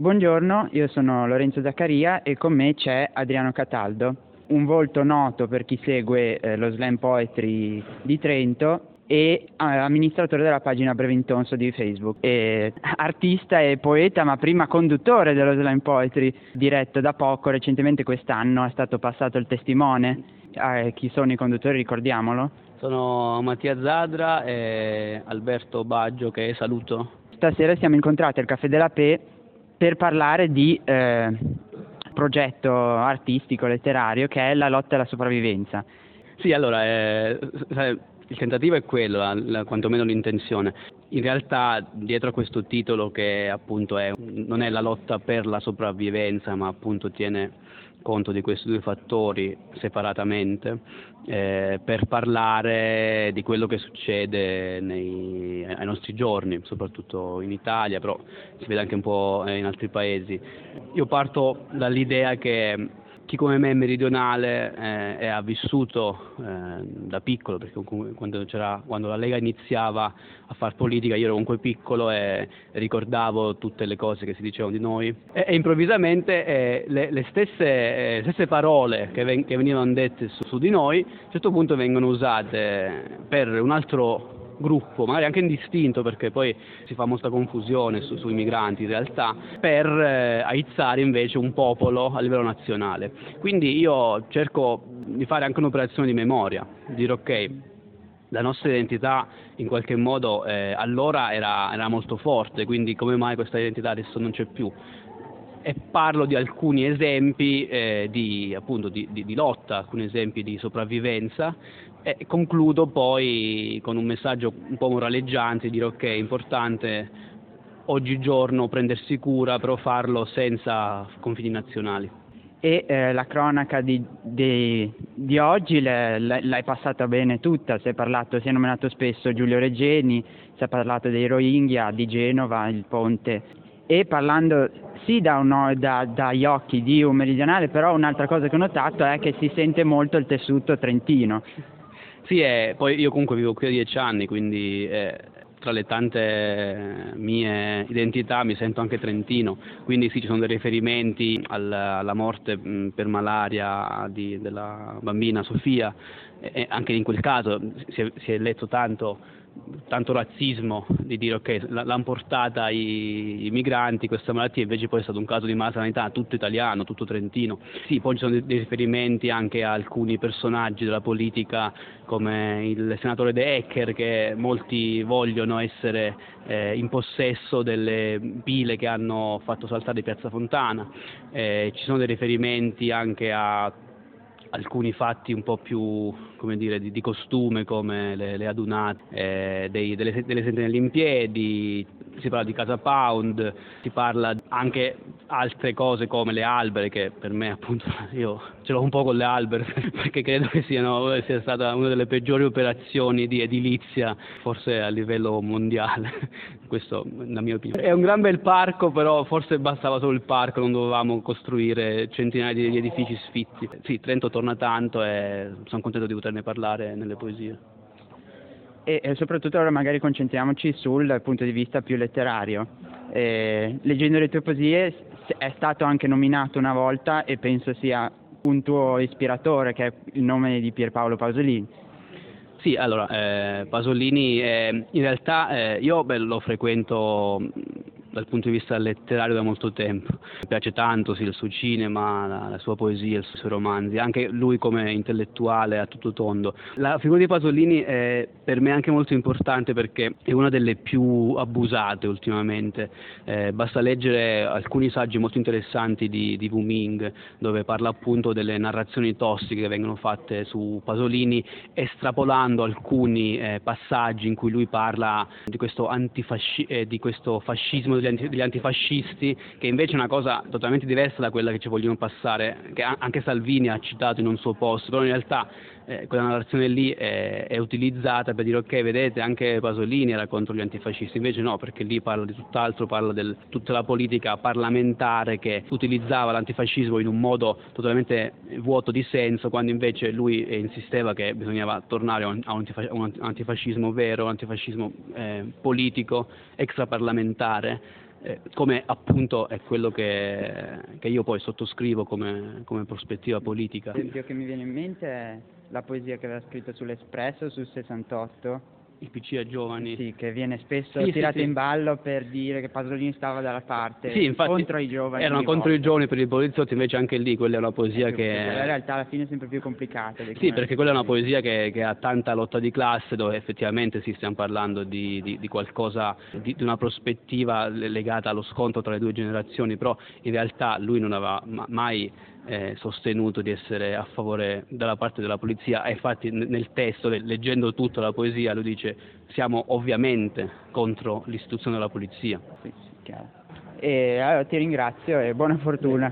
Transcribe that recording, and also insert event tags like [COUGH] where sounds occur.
Buongiorno, io sono Lorenzo Zaccaria e con me c'è Adriano Cataldo, un volto noto per chi segue eh, lo slam poetry di Trento e eh, amministratore della pagina Brevintonso di Facebook. E [LAUGHS] artista e poeta, ma prima conduttore dello slam poetry, diretto da poco, recentemente quest'anno è stato passato il testimone. Eh, chi sono i conduttori, ricordiamolo? Sono Mattia Zadra e Alberto Baggio che saluto. Stasera siamo incontrati al Caffè della Pe per parlare di eh, progetto artistico, letterario, che è la lotta alla sopravvivenza. Sì, allora, eh, il tentativo è quello, quantomeno l'intenzione. In realtà dietro a questo titolo che appunto è, non è la lotta per la sopravvivenza, ma appunto tiene conto di questi due fattori separatamente eh, per parlare di quello che succede nei, ai nostri giorni, soprattutto in Italia, però si vede anche un po' in altri paesi. Io parto dall'idea che chi come me è meridionale eh, e ha vissuto eh, da piccolo, perché quando, quando, la Lega iniziava a fare politica io ero comunque piccolo e ricordavo tutte le cose che si dicevano di noi. E, e improvvisamente eh, le, le, stesse, eh, stesse, parole che, ven- che venivano dette su, su di noi a un certo punto vengono usate per un altro gruppo, magari anche indistinto perché poi si fa molta confusione su, sui migranti in realtà, per eh, aizzare invece un popolo a livello nazionale. Quindi io cerco di fare anche un'operazione di memoria, dire ok, la nostra identità in qualche modo eh, allora era, era molto forte, quindi come mai questa identità adesso non c'è più? E parlo di alcuni esempi eh, di, appunto, di, di, di, lotta, alcuni esempi di sopravvivenza e concludo poi con un messaggio un po' moraleggiante, dire ok, è importante oggigiorno prendersi cura, però farlo senza confini nazionali. E eh, la cronaca di, di, di oggi le, l'hai passata bene tutta, si è parlato, si è nominato spesso Giulio Reggeni, si è parlato dei Rohingya, di Genova, il ponte e parlando sì da uno, da, dagli occhi di un meridionale, però un'altra cosa che ho notato è che si sente molto il tessuto trentino. Sì, eh, poi io comunque vivo qui da dieci anni, quindi eh, tra le tante mie identità mi sento anche trentino, quindi sì, ci sono dei riferimenti al, alla morte mh, per malaria di, della bambina Sofia, e anche in quel caso si è, si è letto tanto tanto razzismo di dire ok l'hanno portata i, i, migranti questa malattia invece poi è stato un caso di malasanità tutto italiano, tutto trentino. Sì poi ci sono dei, riferimenti anche a alcuni personaggi della politica come il senatore De Ecker che molti vogliono essere eh, in possesso delle pile che hanno fatto saltare Piazza Fontana. Eh, ci sono dei riferimenti anche a alcuni fatti un po' più dire, di, di, costume come le, le adunate, eh, dei, delle, delle sentinelle in piedi, si parla di Casa Pound, si parla anche altre cose come le albere che per me appunto [LAUGHS] io ce l'ho un po' con le albere [LAUGHS] perché credo che siano, sia stata una delle peggiori operazioni di edilizia forse a livello mondiale, [LAUGHS] questo la mia opinione. È un gran bel parco però forse bastava solo il parco, non dovevamo costruire centinaia di edifici sfitti. Sì, Trento torna tanto e sono contento di poterne parlare nelle poesie e soprattutto ora magari concentriamoci sul punto di vista più letterario. Eh, leggendo le tue poesie è stato anche nominato una volta e penso sia un tuo ispiratore che è il nome di Pierpaolo Pasolini. Sì, allora, eh, Pasolini eh, in realtà eh, io beh, lo frequento dal punto di vista letterario da molto tempo. Mi piace tanto sì, il suo cinema, la, la, sua poesia, i suoi romanzi, anche lui come intellettuale a tutto tondo. La figura di Pasolini è per me anche molto importante perché è una delle più abusate ultimamente. Eh, basta leggere alcuni saggi molto interessanti di, di Wu Ming dove parla appunto delle narrazioni tossiche che vengono fatte su Pasolini estrapolando alcuni eh, passaggi in cui lui parla di questo, antifasci- eh, di questo fascismo degli, anti, degli, antifascisti, che invece è una cosa totalmente diversa da quella che ci vogliono passare, che anche Salvini ha citato in un suo post, però in realtà eh, quella narrazione lì è, è, utilizzata per dire ok, vedete, anche Pasolini era contro gli antifascisti, invece no, perché lì parla di tutt'altro, parla di tutta la politica parlamentare che utilizzava l'antifascismo in un modo totalmente vuoto di senso, quando invece lui insisteva che bisognava tornare a un, a un antifascismo vero, un antifascismo eh, politico, extraparlamentare eh, come appunto è quello che, che io poi sottoscrivo come, come prospettiva politica. L'esempio che mi viene in mente è la poesia che aveva scritto sull'Espresso sul 68 il PC a giovani. Sì, che viene spesso sì, tirato sì, in ballo per dire che Pasolini stava dalla parte sì, infatti, contro i giovani. Erano contro i giovani per i poliziotti, invece anche lì quella è una poesia che... La realtà alla fine è sempre più complicata. Sì, perché quella è una poesia che, che, ha tanta lotta di classe, dove effettivamente si stiamo parlando di, di, di qualcosa, di, di, una prospettiva legata allo scontro tra le due generazioni, però in realtà lui non aveva mai eh, sostenuto di essere a favore della parte della polizia e infatti nel testo, leggendo tutta la poesia, lui dice siamo ovviamente contro l'istituzione della polizia. Sì, sì, chiaro. E allora ti ringrazio e buona fortuna.